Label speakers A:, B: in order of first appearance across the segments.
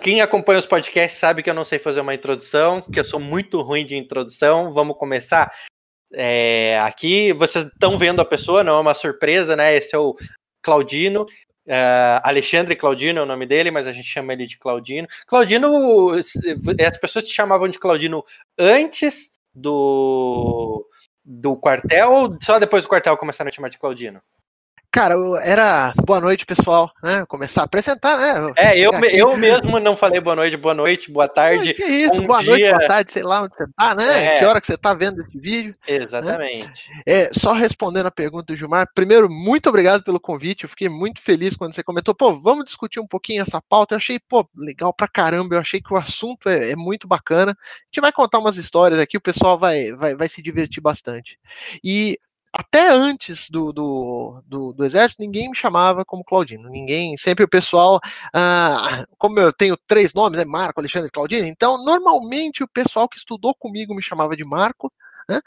A: Quem acompanha os podcasts sabe que eu não sei fazer uma introdução, que eu sou muito ruim de introdução. Vamos começar. É, aqui vocês estão vendo a pessoa, não é uma surpresa, né? Esse é o Claudino. Uh, Alexandre Claudino é o nome dele, mas a gente chama ele de Claudino. Claudino, as pessoas te chamavam de Claudino antes do, do quartel ou só depois do quartel começaram a chamar de Claudino?
B: Cara, era boa noite, pessoal, né? Começar a apresentar, né?
A: É, eu, eu mesmo não falei boa noite, boa noite, boa tarde.
B: que isso, boa dia. noite, boa tarde, sei lá onde você tá, né? É. Que hora que você tá vendo esse vídeo.
A: Né? Exatamente.
B: Né? É, só respondendo a pergunta do Gilmar, primeiro, muito obrigado pelo convite. Eu fiquei muito feliz quando você comentou, pô, vamos discutir um pouquinho essa pauta. Eu achei, pô, legal pra caramba. Eu achei que o assunto é, é muito bacana. A gente vai contar umas histórias aqui, o pessoal vai, vai, vai se divertir bastante. E até antes do, do, do, do, exército, ninguém me chamava como Claudino. Ninguém, sempre o pessoal, ah, como eu tenho três nomes, é Marco, Alexandre Claudino, então normalmente o pessoal que estudou comigo me chamava de Marco. Né?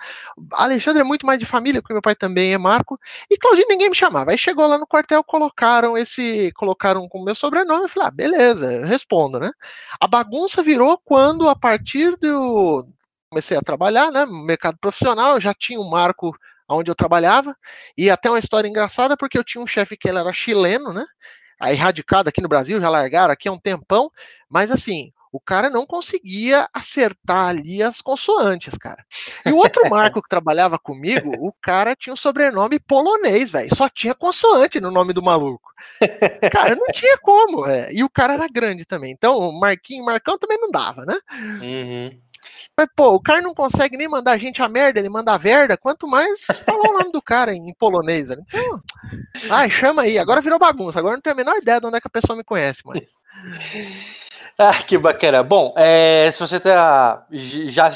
B: Alexandre é muito mais de família, porque meu pai também é Marco, e Claudino ninguém me chamava. Aí chegou lá no quartel, colocaram esse, colocaram com meu sobrenome, eu falei, ah, beleza, eu respondo, né? A bagunça virou quando, a partir do. Comecei a trabalhar, né? Mercado profissional, já tinha um Marco onde eu trabalhava, e até uma história engraçada, porque eu tinha um chefe que ele era chileno, né? Aí radicado aqui no Brasil, já largaram aqui há um tempão, mas assim, o cara não conseguia acertar ali as consoantes, cara. E o outro Marco que trabalhava comigo, o cara tinha um sobrenome polonês, velho. Só tinha consoante no nome do maluco. Cara, não tinha como. É. E o cara era grande também. Então, Marquinho, Marcão também não dava, né? Uhum. Mas, pô, o cara não consegue nem mandar a gente a merda, ele manda a verda, quanto mais falar o nome do cara em, em polonês. Velho. Então, ai, chama aí. Agora virou bagunça. Agora não tenho a menor ideia de onde é que a pessoa me conhece mais.
A: Ah, que bacana. Bom, é, se você tá, já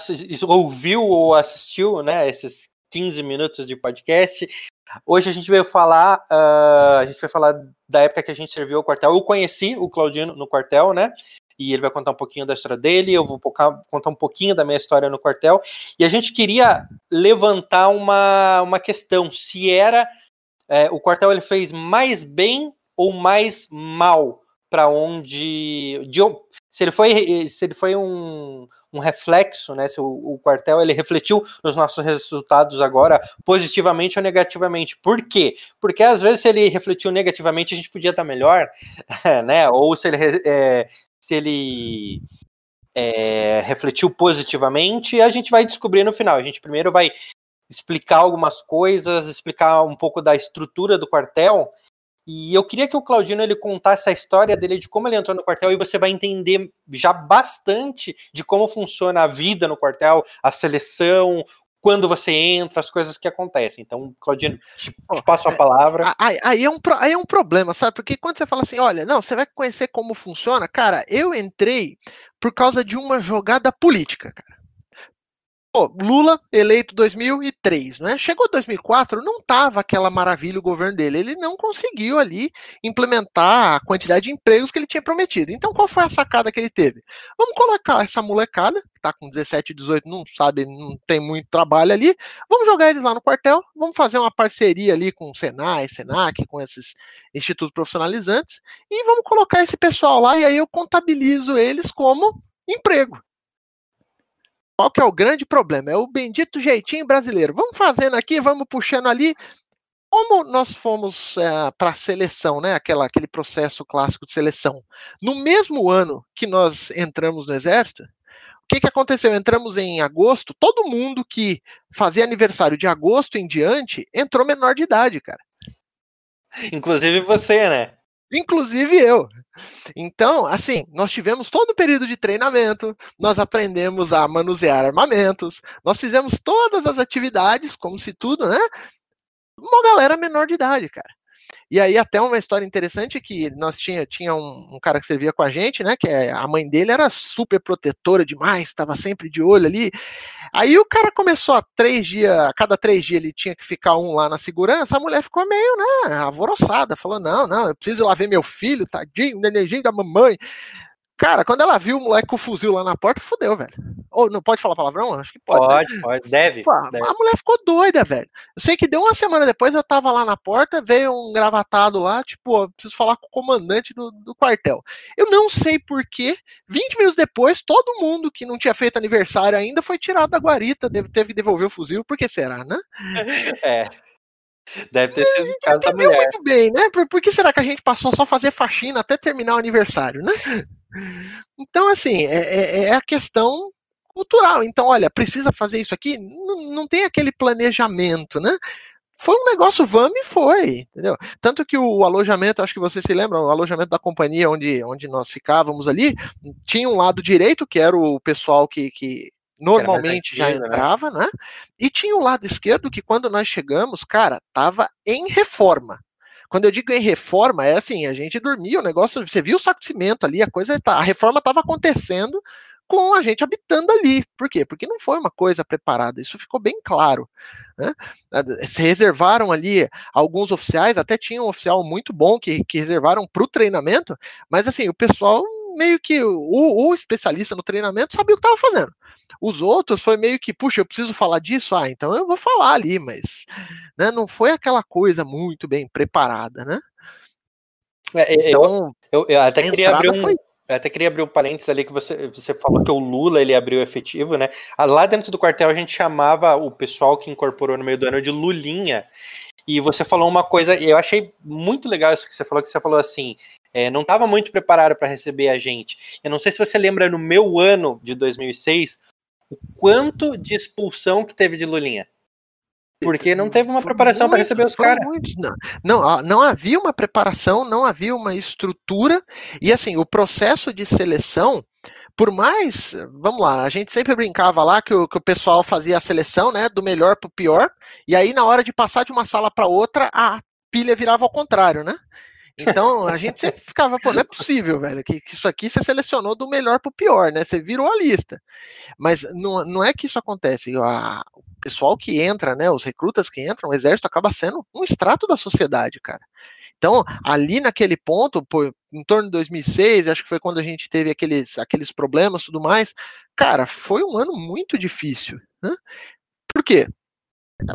A: ouviu ou assistiu, né, esses 15 minutos de podcast, hoje a gente veio falar, uh, a gente vai falar da época que a gente serviu o quartel. Eu conheci o Claudino no quartel, né? E ele vai contar um pouquinho da história dele, eu vou contar um pouquinho da minha história no quartel. E a gente queria levantar uma, uma questão: se era é, o quartel ele fez mais bem ou mais mal para onde. De, se ele foi, se ele foi um, um reflexo, né? Se o, o, quartel ele refletiu nos nossos resultados agora positivamente ou negativamente. Por quê? Porque às vezes se ele refletiu negativamente a gente podia estar melhor, né? Ou se ele é, se ele é, refletiu positivamente, a gente vai descobrir no final. A gente primeiro vai explicar algumas coisas, explicar um pouco da estrutura do quartel. E eu queria que o Claudino ele contasse a história dele de como ele entrou no quartel e você vai entender já bastante de como funciona a vida no quartel, a seleção, quando você entra, as coisas que acontecem. Então, Claudino, te, te passo a palavra.
B: Aí, aí, é um, aí é um problema, sabe? Porque quando você fala assim, olha, não, você vai conhecer como funciona, cara, eu entrei por causa de uma jogada política, cara. Lula eleito 2003, né? Chegou 2004, não tava aquela maravilha o governo dele. Ele não conseguiu ali implementar a quantidade de empregos que ele tinha prometido. Então, qual foi a sacada que ele teve? Vamos colocar essa molecada, que tá com 17, 18, não sabe, não tem muito trabalho ali. Vamos jogar eles lá no quartel, vamos fazer uma parceria ali com o Senai, Senac, com esses institutos profissionalizantes, e vamos colocar esse pessoal lá, e aí eu contabilizo eles como emprego. Qual que é o grande problema? É o bendito jeitinho brasileiro. Vamos fazendo aqui, vamos puxando ali. Como nós fomos é, para a seleção, né? Aquela, aquele processo clássico de seleção. No mesmo ano que nós entramos no exército, o que, que aconteceu? Entramos em agosto, todo mundo que fazia aniversário de agosto em diante entrou menor de idade, cara.
A: Inclusive você, né?
B: Inclusive eu. Então, assim, nós tivemos todo o período de treinamento, nós aprendemos a manusear armamentos, nós fizemos todas as atividades, como se tudo, né? Uma galera menor de idade, cara. E aí até uma história interessante que nós tinha, tinha um, um, cara que servia com a gente, né? Que é, a mãe dele era super protetora demais, estava sempre de olho ali. Aí o cara começou a três dias, a cada três dias ele tinha que ficar um lá na segurança, a mulher ficou meio, né, alvoroçada, falou, não, não, eu preciso ir lá ver meu filho, tadinho, nenenzinho da mamãe. Cara, quando ela viu o moleque com o fuzil lá na porta, fudeu, velho. Ou não pode falar palavrão? Acho que pode.
A: Né? Pode, né? pode, deve, Pô,
B: deve, A mulher ficou doida, velho. Eu sei que deu uma semana depois, eu tava lá na porta, veio um gravatado lá, tipo, eu preciso falar com o comandante do, do quartel. Eu não sei porquê, 20 minutos depois, todo mundo que não tinha feito aniversário ainda foi tirado da guarita, teve, teve que devolver o fuzil, por que será, né?
A: É. Deve ter sido o caso da mulher.
B: muito bem, né? Por, por, que será que a gente passou só a fazer faxina até terminar o aniversário, né? Então, assim, é, é, é a questão cultural. Então, olha, precisa fazer isso aqui? Não, não tem aquele planejamento, né? Foi um negócio vamos e foi, entendeu? Tanto que o alojamento, acho que você se lembra, o alojamento da companhia onde, onde nós ficávamos ali, tinha um lado direito, que era o pessoal que, que normalmente já né? entrava, né? né? E tinha o lado esquerdo que quando nós chegamos, cara, tava em reforma. Quando eu digo em reforma, é assim, a gente dormia, o negócio, você viu o saco de cimento ali, a coisa tá, a reforma estava acontecendo com a gente habitando ali. Por quê? Porque não foi uma coisa preparada, isso ficou bem claro. Né? Se reservaram ali alguns oficiais, até tinha um oficial muito bom que, que reservaram para o treinamento, mas assim, o pessoal meio que o, o especialista no treinamento sabia o que estava fazendo. Os outros foi meio que, puxa, eu preciso falar disso, ah, então eu vou falar ali, mas né, não foi aquela coisa muito bem preparada, né?
A: É, é então, eu, eu, eu até queria abrir um, foi... Eu até queria abrir um parênteses ali que você, você falou que o Lula ele abriu efetivo, né? Ah, lá dentro do quartel a gente chamava o pessoal que incorporou no meio do ano de Lulinha. E você falou uma coisa, e eu achei muito legal isso que você falou, que você falou assim, é, não estava muito preparado para receber a gente. Eu não sei se você lembra no meu ano de 2006 o quanto de expulsão que teve de Lulinha. Porque não teve uma preparação para receber os caras.
B: Não, não, não havia uma preparação, não havia uma estrutura. E assim, o processo de seleção, por mais, vamos lá, a gente sempre brincava lá que o, que o pessoal fazia a seleção, né, do melhor para o pior, e aí na hora de passar de uma sala para outra, a pilha virava ao contrário, né? Então a gente sempre ficava, pô, não é possível, velho, que, que isso aqui você selecionou do melhor para o pior, né? Você virou a lista. Mas não, não é que isso acontece. A, o pessoal que entra, né? Os recrutas que entram, o exército acaba sendo um extrato da sociedade, cara. Então, ali naquele ponto, em torno de 2006, acho que foi quando a gente teve aqueles, aqueles problemas tudo mais, cara, foi um ano muito difícil. Né? Por quê?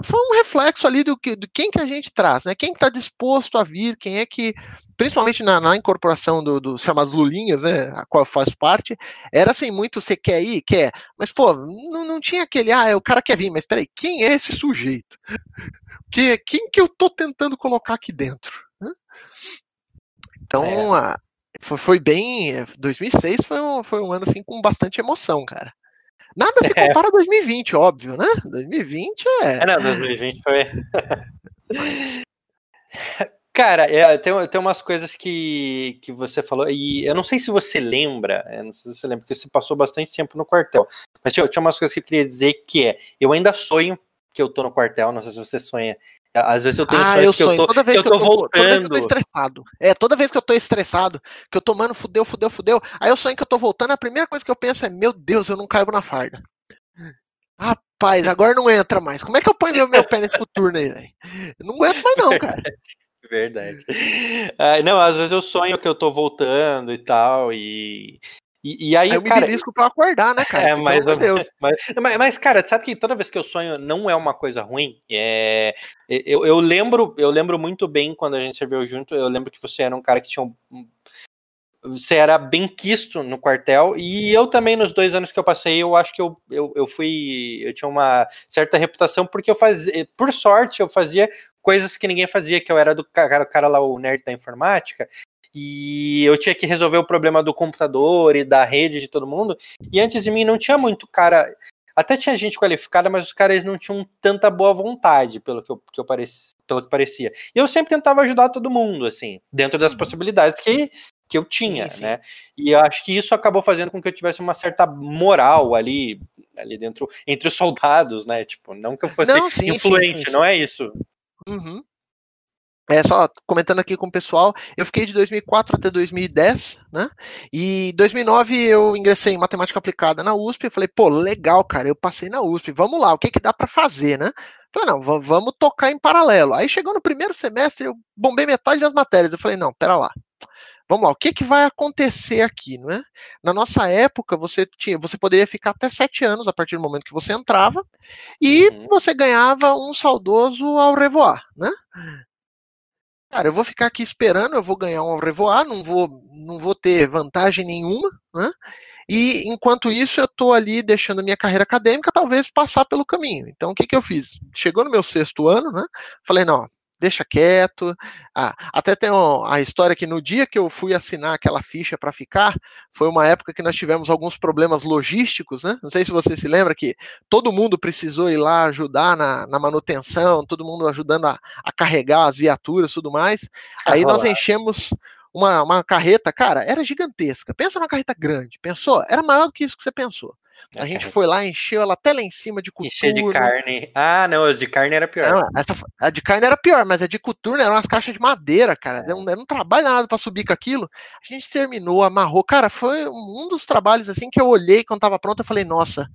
B: foi um reflexo ali do que, de quem que a gente traz, né? Quem está disposto a vir, quem é que, principalmente na, na incorporação do, do chamados Lulinhas, né? A qual faz parte, era assim muito, você quer ir, quer, mas pô, não, não tinha aquele, ah, o cara quer vir, mas peraí, quem é esse sujeito? Que, quem que eu tô tentando colocar aqui dentro? Então, é. a, foi, foi, bem, 2006 foi um, foi um ano assim com bastante emoção, cara. Nada se é. compara a 2020, óbvio, né? 2020 é. É,
A: não, 2020 foi. Cara, é, tem, tem umas coisas que, que você falou, e eu não sei se você lembra, não sei se você lembra, porque você passou bastante tempo no quartel, mas tinha, tinha umas coisas que eu queria dizer que é, eu ainda sonho que eu tô no quartel, não sei se você sonha às vezes eu tenho
B: ah, eu que sonho. eu tô, toda vez que, eu tô, voltando. Toda vez que eu tô estressado. É, toda vez que eu tô estressado, que eu tô, mano, fudeu, fudeu, fudeu. Aí eu sonho que eu tô voltando, a primeira coisa que eu penso é, meu Deus, eu não caibo na farda. Rapaz, agora não entra mais. Como é que eu ponho meu, meu pé nesse coturno aí, velho? Eu não aguento mais não, cara.
A: Verdade. Ah, não, às vezes eu sonho que eu tô voltando e tal, e, e, e aí, aí,
B: eu cara, me belisco pra acordar, né, cara?
A: É, mais ou Deus. Mas, mas, mas, cara, sabe que toda vez que eu sonho não é uma coisa ruim? É, eu, eu, lembro, eu lembro muito bem quando a gente serviu junto, eu lembro que você era um cara que tinha um, você era bem quisto no quartel, e eu também, nos dois anos que eu passei, eu acho que eu, eu, eu fui. Eu tinha uma certa reputação, porque eu fazia, por sorte, eu fazia coisas que ninguém fazia, que eu era do cara, cara lá, o nerd da informática, e eu tinha que resolver o problema do computador e da rede de todo mundo. E antes de mim não tinha muito cara. Até tinha gente qualificada, mas os caras não tinham tanta boa vontade, pelo que, eu, que eu pareci, pelo que parecia. E eu sempre tentava ajudar todo mundo, assim, dentro das uhum. possibilidades que, que eu tinha, sim, sim. né? E eu acho que isso acabou fazendo com que eu tivesse uma certa moral ali, ali dentro, entre os soldados, né? Tipo, não que eu fosse não, sim, influente, não é isso.
B: Uhum. É, só comentando aqui com o pessoal, eu fiquei de 2004 até 2010, né? E 2009 eu ingressei em matemática aplicada na USP. Falei, pô, legal, cara, eu passei na USP, vamos lá, o que que dá para fazer, né? Falei, não, vamos tocar em paralelo. Aí chegou no primeiro semestre, eu bombei metade das matérias. Eu falei, não, pera lá, vamos lá, o que, que vai acontecer aqui, não é? Na nossa época, você tinha, você poderia ficar até sete anos a partir do momento que você entrava, e uhum. você ganhava um saudoso ao revoar, né? Cara, eu vou ficar aqui esperando, eu vou ganhar um revoar, não vou, não vou ter vantagem nenhuma, né? E enquanto isso, eu estou ali deixando minha carreira acadêmica, talvez passar pelo caminho. Então, o que, que eu fiz? Chegou no meu sexto ano, né? Falei, não, deixa quieto. Ah, até tem a história que no dia que eu fui assinar aquela ficha para ficar, foi uma época que nós tivemos alguns problemas logísticos, né? Não sei se você se lembra que todo mundo precisou ir lá ajudar na, na manutenção, todo mundo ajudando a, a carregar as viaturas e tudo mais. Aí nós enchemos uma, uma carreta, cara, era gigantesca. Pensa numa carreta grande, pensou? Era maior do que isso que você pensou. A gente foi lá, encheu ela até lá em cima de coturno. Encheu
A: de carne. Ah, não, a de carne era pior. Não,
B: essa, a de carne era pior, mas a de coturno eram umas caixas de madeira, cara. É. Era, um, era um trabalho nada para subir com aquilo. A gente terminou, amarrou. Cara, foi um dos trabalhos assim que eu olhei quando tava pronto, eu falei, nossa,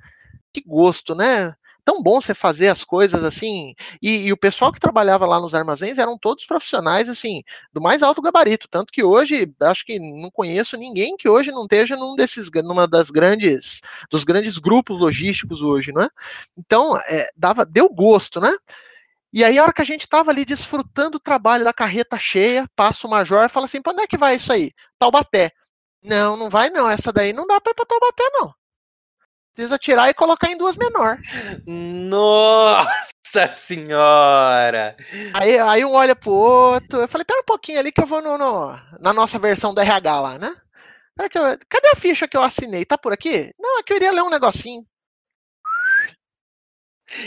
B: que gosto, né? Tão bom você fazer as coisas assim. E, e, o pessoal que trabalhava lá nos armazéns eram todos profissionais, assim, do mais alto gabarito. Tanto que hoje, acho que não conheço ninguém que hoje não esteja num desses, numa das grandes, dos grandes grupos logísticos hoje, não é? Então, é, dava, deu gosto, né? E aí, a hora que a gente estava ali desfrutando o trabalho da carreta cheia, passa o major e fala assim: onde é que vai isso aí? Taubaté. Não, não vai não. Essa daí não dá para ir para Taubaté, não precisa tirar e colocar em duas menor.
A: Nossa senhora!
B: Aí, aí um olha pro outro. Eu falei, pera um pouquinho ali que eu vou no, no na nossa versão do RH lá, né? Eu, cadê a ficha que eu assinei? Tá por aqui? Não, é que eu iria ler um negocinho.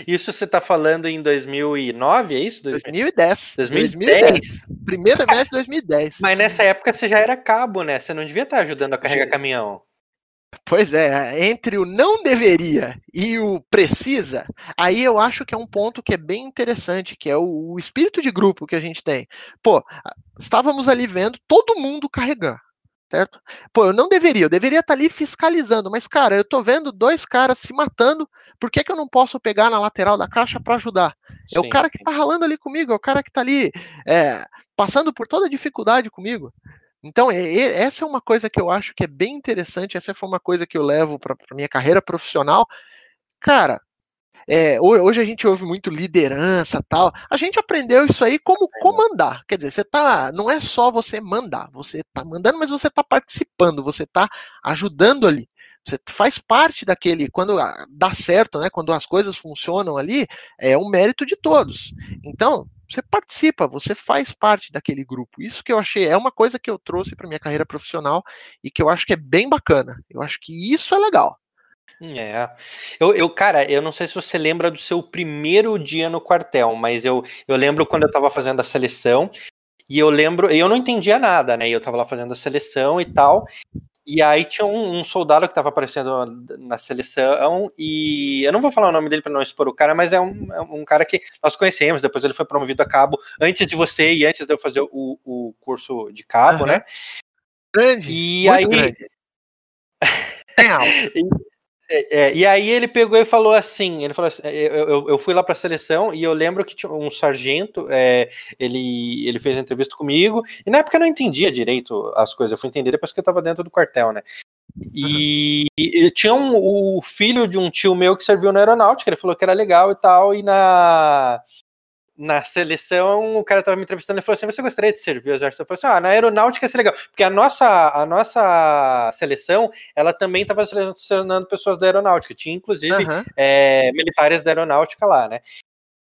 A: Isso você tá falando em 2009, é isso?
B: 2010.
A: 2010? 2010.
B: Primeiro mês de 2010.
A: Mas nessa época você já era cabo, né? Você não devia estar ajudando a carregar caminhão.
B: Pois é, entre o não deveria e o precisa, aí eu acho que é um ponto que é bem interessante, que é o, o espírito de grupo que a gente tem. Pô, estávamos ali vendo todo mundo carregar, certo? Pô, eu não deveria, eu deveria estar ali fiscalizando, mas cara, eu tô vendo dois caras se matando, por que, que eu não posso pegar na lateral da caixa para ajudar? Sim, é o cara que tá ralando ali comigo, é o cara que tá ali é, passando por toda a dificuldade comigo. Então, é, é, essa é uma coisa que eu acho que é bem interessante, essa foi uma coisa que eu levo para a minha carreira profissional. Cara, é, hoje a gente ouve muito liderança tal. A gente aprendeu isso aí como comandar. Quer dizer, você tá. Não é só você mandar, você tá mandando, mas você tá participando, você tá ajudando ali. Você faz parte daquele. Quando dá certo, né? Quando as coisas funcionam ali, é um mérito de todos. Então, você participa, você faz parte daquele grupo. Isso que eu achei é uma coisa que eu trouxe para minha carreira profissional e que eu acho que é bem bacana. Eu acho que isso é legal.
A: É. Eu, eu, cara, eu não sei se você lembra do seu primeiro dia no quartel, mas eu, eu lembro quando eu estava fazendo a seleção e eu lembro, eu não entendia nada, né? Eu estava lá fazendo a seleção e tal. E aí tinha um, um soldado que estava aparecendo na seleção, e eu não vou falar o nome dele para não expor o cara, mas é um, é um cara que nós conhecemos, depois ele foi promovido a cabo antes de você e antes de eu fazer o, o curso de cabo, uhum. né?
B: Grande. E aí. Grande.
A: É, é, e aí ele pegou e falou assim, ele falou assim, é, eu, eu, eu fui lá para a seleção e eu lembro que tinha um sargento, é, ele, ele fez entrevista comigo, e na época eu não entendia direito as coisas, eu fui entender depois que eu estava dentro do quartel, né? E, e tinha um, o filho de um tio meu que serviu na aeronáutica, ele falou que era legal e tal, e na na seleção, o cara tava me entrevistando e falou assim: Você gostaria de servir o exército? Eu falei assim: Ah, na aeronáutica ia ser legal. Porque a nossa, a nossa seleção, ela também estava selecionando pessoas da aeronáutica. Tinha, inclusive, uhum. é, militares da aeronáutica lá, né?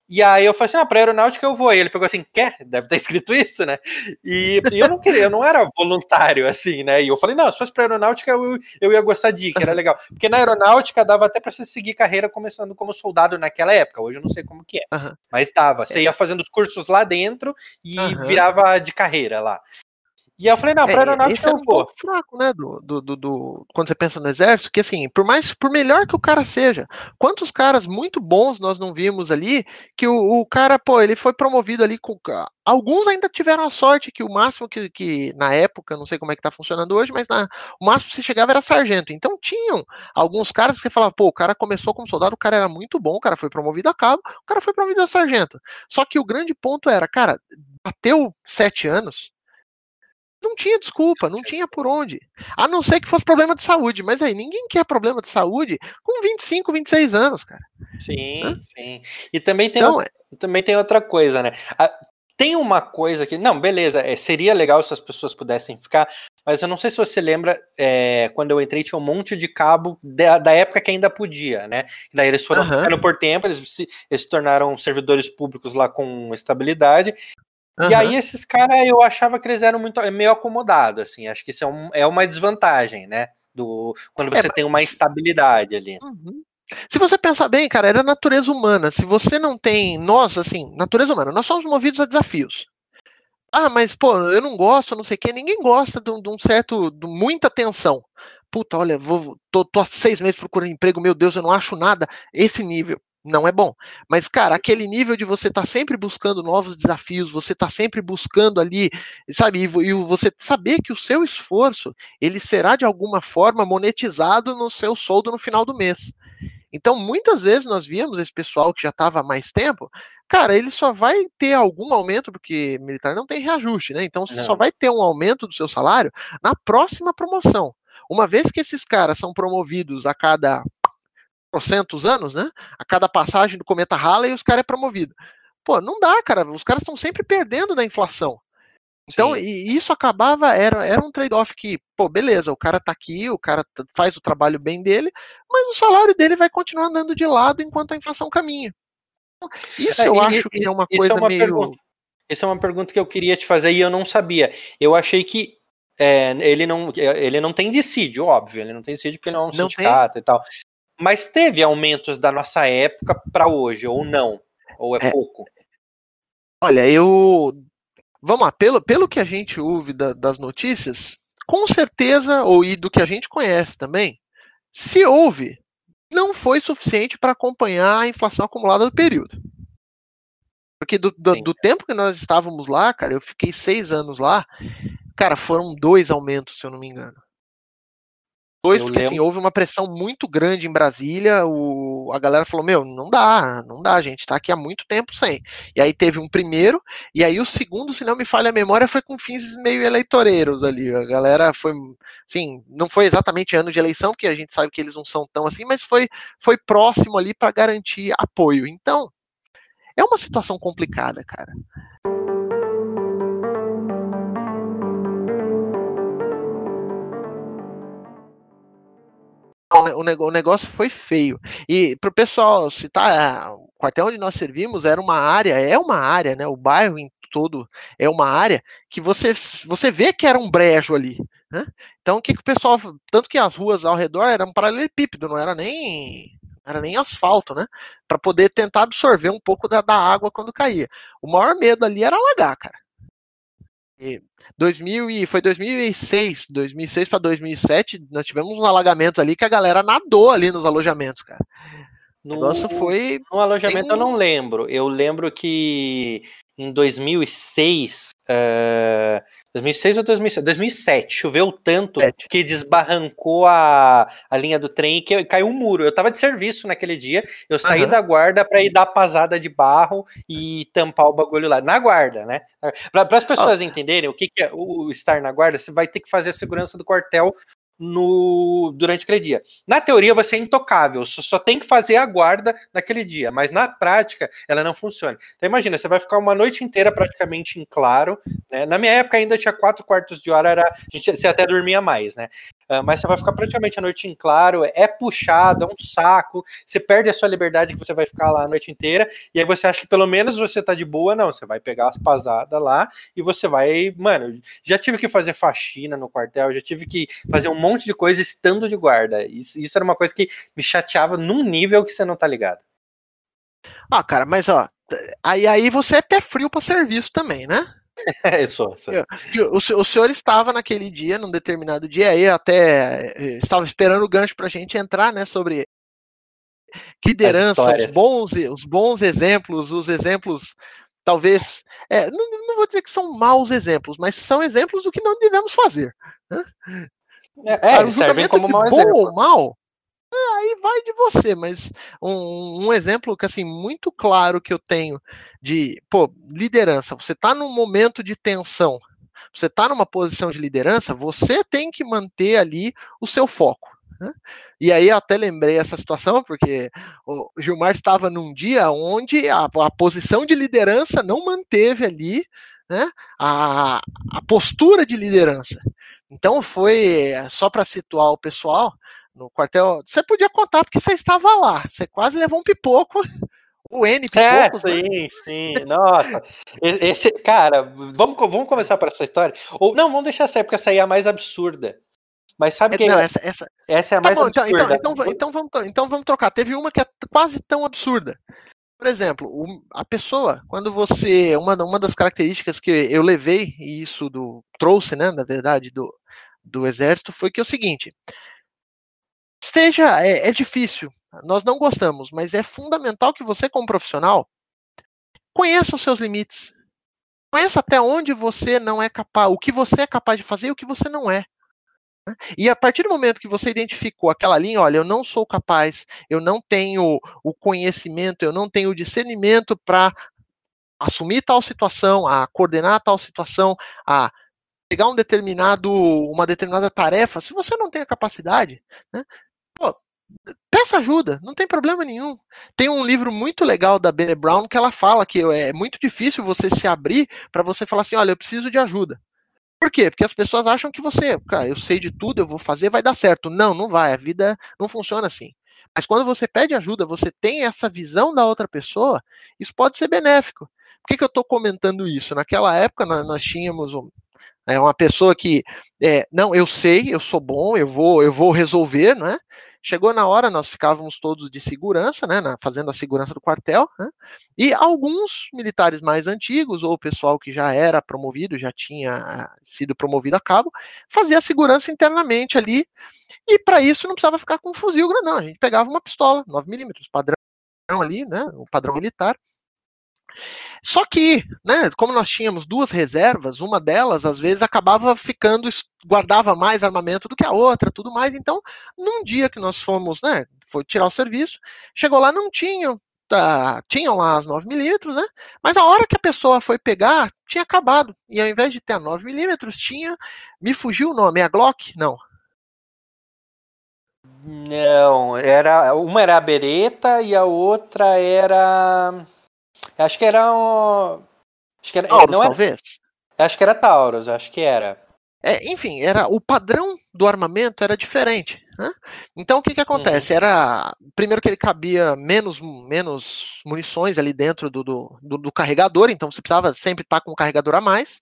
A: E aí eu falei assim, ah, pra aeronáutica eu vou. E ele pegou assim, quer? Deve estar escrito isso, né? E, e, eu não queria, eu não era voluntário, assim, né? E eu falei, não, se fosse pra aeronáutica eu, eu ia gostar de ir, que era legal. Porque na aeronáutica dava até pra você seguir carreira começando como soldado naquela época. Hoje eu não sei como que é. Uhum. Mas dava. Você é. ia fazendo os cursos lá dentro e uhum. virava de carreira lá. E eu falei, não, é, aeronáutica esse é um pouco
B: fraco, né, do, do, do, do, quando você pensa no exército, que assim, por mais, por melhor que o cara seja, quantos caras muito bons nós não vimos ali, que o, o cara, pô, ele foi promovido ali com, alguns ainda tiveram a sorte que o máximo que, que na época, não sei como é que tá funcionando hoje, mas na, o máximo que você chegava era sargento, então tinham alguns caras que você falava, pô, o cara começou como soldado, o cara era muito bom, o cara foi promovido a cabo, o cara foi promovido a sargento, só que o grande ponto era, cara, bateu sete anos, não tinha desculpa, não tinha por onde. A não ser que fosse problema de saúde. Mas aí, ninguém quer problema de saúde com 25, 26 anos, cara.
A: Sim, Hã? sim. E também tem, então, outra, é... também tem outra coisa, né? A, tem uma coisa que. Não, beleza, é, seria legal se as pessoas pudessem ficar, mas eu não sei se você lembra, é, quando eu entrei, tinha um monte de cabo da, da época que ainda podia, né? Daí eles foram uhum. ficando por tempo, eles se, eles se tornaram servidores públicos lá com estabilidade. Uhum. E aí esses caras eu achava que eles eram muito meio acomodados, assim. Acho que isso é, um, é uma desvantagem, né? Do, quando é, você é, tem uma estabilidade ali. Uhum.
B: Se você pensar bem, cara, era natureza humana. Se você não tem. Nós, assim, natureza humana, nós somos movidos a desafios. Ah, mas, pô, eu não gosto, não sei o quê. Ninguém gosta de, de um certo. de muita tensão. Puta, olha, vou, tô, tô há seis meses procurando emprego, meu Deus, eu não acho nada. Esse nível não é bom. Mas, cara, aquele nível de você estar tá sempre buscando novos desafios, você tá sempre buscando ali, sabe, e, você saber que o seu esforço, ele será de alguma forma monetizado no seu soldo no final do mês. Então, muitas vezes nós víamos esse pessoal que já estava há mais tempo, cara, ele só vai ter algum aumento, porque militar não tem reajuste, né? Então, você não. só vai ter um aumento do seu salário na próxima promoção. Uma vez que esses caras são promovidos a cada trocentos anos, né? A cada passagem do cometa Halley, os caras é promovido. Pô, não dá, cara. Os caras estão sempre perdendo da inflação. Então, e isso acabava, era, era um trade-off que, pô, beleza, o cara tá aqui, o cara faz o trabalho bem dele, mas o salário dele vai continuar andando de lado enquanto a inflação caminha. Então, isso é, eu e, acho que é uma coisa é uma meio.
A: Pergunta. Essa é uma pergunta que eu queria te fazer e eu não sabia. Eu achei que é, ele, não, ele não tem dissídio, óbvio, ele não tem dissídio porque ele não é um não sindicato tem. e tal. Mas teve aumentos da nossa época para hoje, ou não? Ou é, é pouco?
B: Olha, eu vamos lá, pelo, pelo que a gente ouve da, das notícias, com certeza, ou e do que a gente conhece também, se houve, não foi suficiente para acompanhar a inflação acumulada do período. Porque do, do, do, tempo que nós estávamos lá, cara, eu fiquei seis anos lá, cara, foram dois aumentos, se eu não me engano. Dois, porque assim, houve uma pressão muito grande em Brasília, o, a galera falou, meu, não dá, não dá, gente, tá aqui há muito tempo sem. E aí teve um primeiro, e aí o segundo, se não me falha a memória, foi com fins meio eleitoreiros ali. A galera foi, assim, não foi exatamente ano de eleição, porque a gente sabe que eles não são tão assim, mas foi, foi próximo ali para garantir apoio. Então, é uma situação complicada, cara. O, negócio foi feio. E para o pessoal citar, o quartel onde nós servimos era uma área, é uma área, né? O bairro em todo é uma área que você, você vê que era um brejo ali. Né? Então, o que, que o pessoal. Tanto que as ruas ao redor eram paralelepípedo, não era nem. Era nem asfalto, né? Para poder tentar absorver um pouco da, da água quando caía. O maior medo ali era alagar, cara. 2000 e, foi 2006, 2006 para 2007, nós tivemos uns alagamentos ali que a galera nadou ali nos alojamentos, cara.
A: No, o negócio foi. No alojamento eu não lembro. Eu lembro que em 2006, uh, 2006 ou 2007, 2007 choveu tanto Sete. que desbarrancou a, a linha do trem e que caiu um muro. Eu tava de serviço naquele dia, eu saí uhum. da guarda para ir dar pasada de barro e tampar o bagulho lá, na guarda, né? Para as pessoas entenderem o que, que é o estar na guarda, você vai ter que fazer a segurança do quartel no durante aquele dia. Na teoria você é intocável, só, só, tem que fazer a guarda naquele dia, mas na prática ela não funciona. Então imagina, você vai ficar uma noite inteira praticamente em claro, né? Na minha época ainda tinha quatro quartos de hora, era, a gente você até dormia mais, né? Uh, mas você vai ficar praticamente a noite em claro, é puxado, é um saco, você perde a sua liberdade que você vai ficar lá a noite inteira, e aí você acha que pelo menos você tá de boa, não, você vai pegar as pasadas lá e você vai, mano, já tive que fazer faxina no quartel, já tive que fazer um monte de coisa estando de guarda. Isso, isso era uma coisa que me chateava num nível que você não tá ligado.
B: Ah, cara, mas ó, aí, aí você é pé frio para serviço também, né?
A: É, sou,
B: O, o, senhor estava naquele dia, num determinado dia, aí até eh, estava esperando o gancho para a gente entrar, né, sobre liderança, os bons, os bons exemplos, os exemplos, talvez, é, não, não, vou dizer que são maus exemplos, mas são exemplos do que não devemos fazer. Né?
A: É, é servem como mau
B: bom exemplo. ou mal, aí vai de você, mas um, um, exemplo que assim muito claro que eu tenho de pô, liderança, você está num momento de tensão, você está numa posição de liderança, você tem que manter ali o seu foco. Né? E aí eu até lembrei essa situação, porque o Gilmar estava num dia onde a, a posição de liderança não manteve ali né, a, a postura de liderança. Então foi, só para situar o pessoal, no quartel, você podia contar porque você estava lá, você quase levou um pipoco o N
A: pipocos, é, sim, né? sim. Nossa. Esse, cara, vamos, vamos começar por essa história? Ou não, vamos deixar essa porque essa aí é a mais absurda. Mas sabe é, que
B: não, essa, essa...
A: essa é a tá mais
B: bom, então,
A: absurda.
B: Então, então, então, vamos, então vamos trocar. Teve uma que é quase tão absurda. Por exemplo, a pessoa, quando você. Uma, uma das características que eu levei, e isso do, trouxe, né, na verdade, do, do exército, foi que é o seguinte: esteja. É, é difícil, nós não gostamos, mas é fundamental que você, como profissional, conheça os seus limites. Conheça até onde você não é capaz, o que você é capaz de fazer e o que você não é. Né? E a partir do momento que você identificou aquela linha, olha, eu não sou capaz, eu não tenho o conhecimento, eu não tenho o discernimento para assumir tal situação, a coordenar tal situação, a pegar um determinado, uma determinada tarefa, se você não tem a capacidade, né, pô, peça ajuda, não tem problema nenhum. Tem um livro muito legal da Bene Brown que ela fala que é muito difícil você se abrir para você falar assim, olha, eu preciso de ajuda. Por quê? Porque as pessoas acham que você, cara, eu sei de tudo, eu vou fazer, vai dar certo. Não, não vai. A vida não funciona assim. Mas quando você pede ajuda, você tem essa visão da outra pessoa, isso pode ser benéfico. Por que, que eu estou comentando isso? Naquela época, nós, nós tínhamos é uma pessoa que, é, não, eu sei, eu sou bom, eu vou, eu vou resolver, né? Chegou na hora, nós ficávamos todos de segurança, né, na, fazendo a segurança do quartel, né, e alguns militares mais antigos, ou pessoal que já era promovido, já tinha ah, sido promovido a cabo, fazia a segurança internamente ali, e para isso não precisava ficar com um fuzil não, a gente pegava uma pistola, 9mm, padrão ali, né, o padrão militar, só que, né, como nós tínhamos duas reservas, uma delas às vezes acabava ficando, guardava mais armamento do que a outra, tudo mais. Então, num dia que nós fomos, né, foi tirar o serviço, chegou lá, não tinham, tá, tinham lá as 9mm, né, mas a hora que a pessoa foi pegar, tinha acabado. E ao invés de ter a 9mm, tinha, me fugiu o nome, é a Glock? Não.
A: Não, era uma era a Beretta e a outra era Acho que era um.
B: Acho que era. Taurus, não era... talvez?
A: Acho que era Taurus, acho que era.
B: É, enfim, era o padrão do armamento era diferente. Né? Então o que, que acontece? Uhum. Era primeiro que ele cabia menos, menos munições ali dentro do, do, do, do carregador, então você precisava sempre estar com um carregador a mais.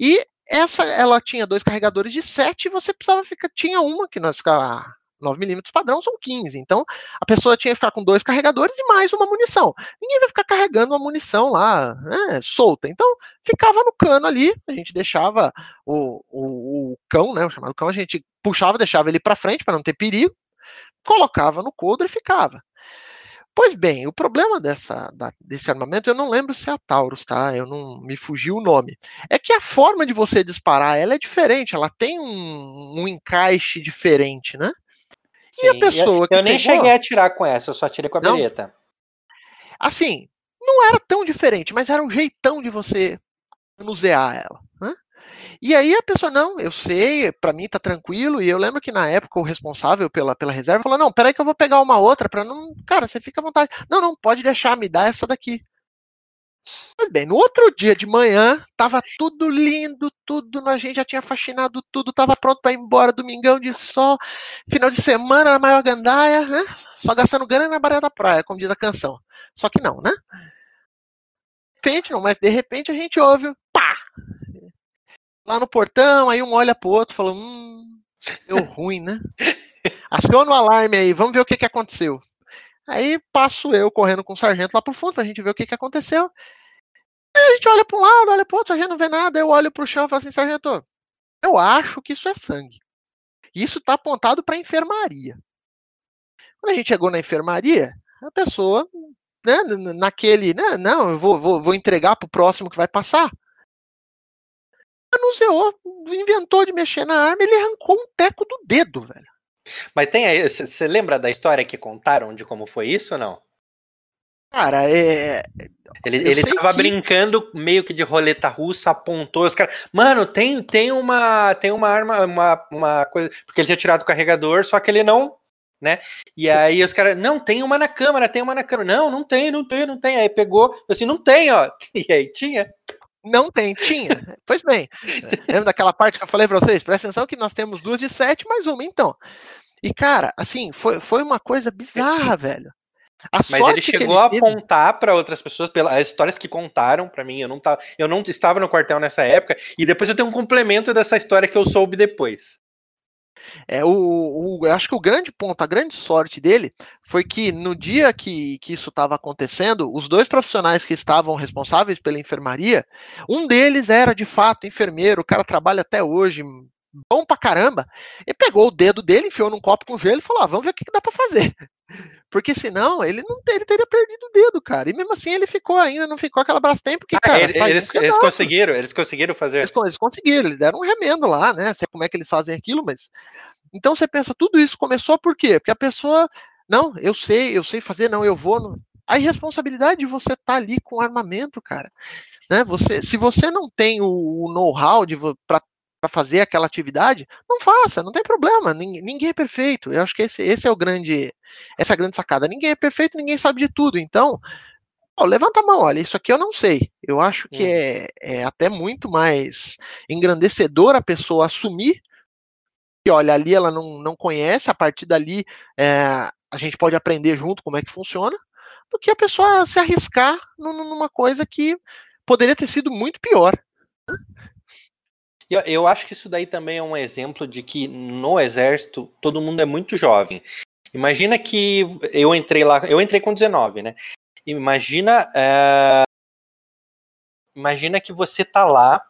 B: E essa ela tinha dois carregadores de 7 e você precisava ficar. Tinha uma que nós ficava 9mm padrão são 15. Então, a pessoa tinha que ficar com dois carregadores e mais uma munição. Ninguém vai ficar carregando uma munição lá né, solta. Então, ficava no cano ali, a gente deixava o, o, o cão, né, o chamado cão, a gente puxava, deixava ele para frente para não ter perigo, colocava no coldre e ficava. Pois bem, o problema dessa, da, desse armamento, eu não lembro se é a Taurus, tá? Eu não me fugiu o nome. É que a forma de você disparar ela é diferente, ela tem um, um encaixe diferente, né?
A: Sim, e a pessoa eu, que. Eu nem pegou... cheguei a atirar com essa, eu só atirei com a não, bereta.
B: Assim, não era tão diferente, mas era um jeitão de você manusear ela. Né? E aí a pessoa, não, eu sei, para mim tá tranquilo. E eu lembro que na época o responsável pela, pela reserva falou: não, peraí que eu vou pegar uma outra para não. Cara, você fica à vontade. Não, não, pode deixar, me dá essa daqui. Mas bem, no outro dia de manhã, tava tudo lindo, tudo, a gente já tinha faxinado tudo, tava pronto para ir embora, domingão de sol, final de semana na maior gandaia, né? Só gastando grana na barra da praia, como diz a canção. Só que não, né? De repente, não, mas de repente a gente ouve, pá! Lá no portão, aí um olha pro outro, falou, hum, deu ruim, né? Aciona o alarme aí, vamos ver o que, que aconteceu. Aí passo eu correndo com o sargento lá pro fundo pra gente ver o que, que aconteceu. A gente olha para um lado, olha pro outro, a gente não vê nada. Eu olho pro chão e falo assim, sargento, eu acho que isso é sangue. Isso tá apontado pra enfermaria. Quando a gente chegou na enfermaria, a pessoa, né, naquele, né, não, eu vou, vou, vou entregar pro próximo que vai passar. Anunciou, inventou de mexer na arma, ele arrancou um teco do dedo, velho.
A: Mas tem aí, você lembra da história que contaram de como foi isso ou não?
B: Cara, é.
A: Ele, ele tava que... brincando meio que de roleta russa, apontou os caras. Mano, tem, tem uma tem uma arma, uma, uma coisa. Porque ele tinha tirado o carregador, só que ele não. Né? E aí os caras, não, tem uma na câmera, tem uma na câmera. Não, não tem, não tem, não tem. Aí pegou, assim, não tem, ó. E aí tinha.
B: Não tem, tinha. pois bem, lembra daquela parte que eu falei pra vocês? Presta atenção que nós temos duas de sete mais uma, então. E, cara, assim, foi, foi uma coisa bizarra, velho.
A: A Mas ele chegou ele a apontar para outras pessoas pelas histórias que contaram para mim. Eu não, tava, eu não estava no quartel nessa época. E depois eu tenho um complemento dessa história que eu soube depois.
B: É, o, o, eu acho que o grande ponto, a grande sorte dele foi que no dia que, que isso estava acontecendo, os dois profissionais que estavam responsáveis pela enfermaria, um deles era de fato enfermeiro, o cara trabalha até hoje, bom pra caramba, e pegou o dedo dele, enfiou num copo com gelo e falou: ah, vamos ver o que, que dá para fazer. Porque senão ele não ele teria perdido o dedo, cara. E mesmo assim ele ficou ainda, não ficou aquela brastemp, porque, ah, cara.
A: Ele, eles, eles conseguiram, eles conseguiram fazer.
B: Eles, eles, conseguiram, eles deram um remendo lá, né? Sei como é que eles fazem aquilo, mas. Então você pensa, tudo isso começou por quê? Porque a pessoa. Não, eu sei, eu sei fazer, não, eu vou. No... A irresponsabilidade de você estar tá ali com armamento, cara. Né? Você, se você não tem o, o know-how para para fazer aquela atividade, não faça, não tem problema, ninguém, é perfeito. Eu acho que esse, esse é o grande, essa é a grande sacada. Ninguém é perfeito, ninguém sabe de tudo. Então, levanta a mão, olha, isso aqui eu não sei. Eu acho que é, é até muito mais engrandecedor a pessoa assumir que, olha, ali ela não, não conhece, a partir dali é, a gente pode aprender junto como é que funciona, do que a pessoa se arriscar numa coisa que poderia ter sido muito pior.
A: Eu, eu acho que isso daí também é um exemplo de que no exército todo mundo é muito jovem. Imagina que eu entrei lá, eu entrei com 19, né? Imagina, é, imagina que você tá lá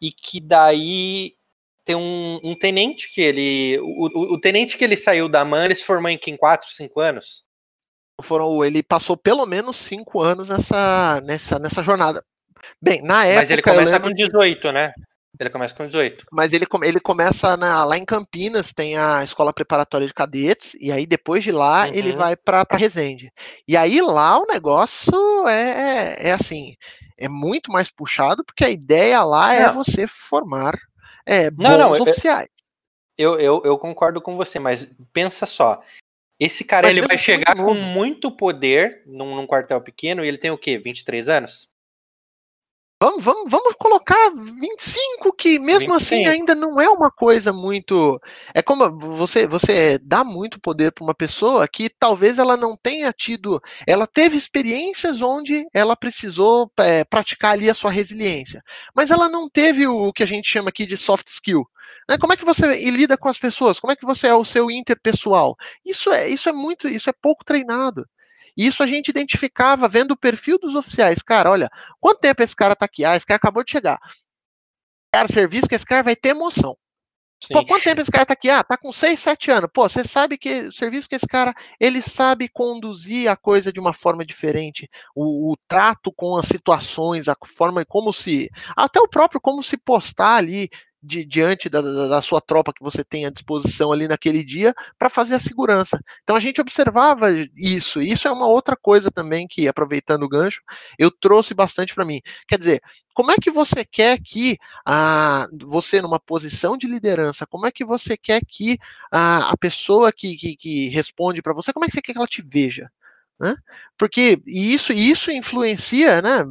A: e que daí tem um, um tenente que ele, o, o, o, tenente que ele saiu da MAN, ele se formou em, em 4, 5 anos?
B: Foram, ele passou pelo menos 5 anos nessa, nessa, nessa jornada. Bem, na época.
A: Mas ele começa com 18, né? Ele começa com 18.
B: Mas ele, ele começa na, lá em Campinas, tem a escola preparatória de cadetes, e aí depois de lá uhum. ele vai para Resende. E aí lá o negócio é, é, é assim, é muito mais puxado, porque a ideia lá é não. é você formar é, bons não, não, oficiais.
A: Eu, eu, eu concordo com você, mas pensa só. Esse cara mas ele vai chegar com muito poder num, num quartel pequeno e ele tem o quê? 23 anos?
B: Vamos, vamos, vamos colocar 25, que mesmo 25. assim ainda não é uma coisa muito. É como você, você dá muito poder para uma pessoa que talvez ela não tenha tido. Ela teve experiências onde ela precisou é, praticar ali a sua resiliência. Mas ela não teve o que a gente chama aqui de soft skill. Né? Como é que você lida com as pessoas? Como é que você é o seu interpessoal? Isso é, isso é muito, isso é pouco treinado. E isso a gente identificava vendo o perfil dos oficiais. Cara, olha, quanto tempo esse cara tá aqui? Ah, esse cara acabou de chegar. Cara, serviço que esse cara vai ter emoção. Sim. Pô, quanto tempo esse cara tá aqui? Ah, tá com 6, 7 anos. Pô, você sabe que o serviço que esse cara, ele sabe conduzir a coisa de uma forma diferente. O, o trato com as situações, a forma como se. Até o próprio como se postar ali de, diante da, da, da, sua tropa que você tem à disposição ali naquele dia para fazer a segurança. Então a gente observava isso, e isso é uma outra coisa também que, aproveitando o gancho, eu trouxe bastante para mim. Quer dizer, como é que você quer que a, você, numa posição de liderança, como é que você quer que a, a pessoa que, que, que responde para você, como é que você quer que ela te veja? Né? Porque isso, isso influencia, né?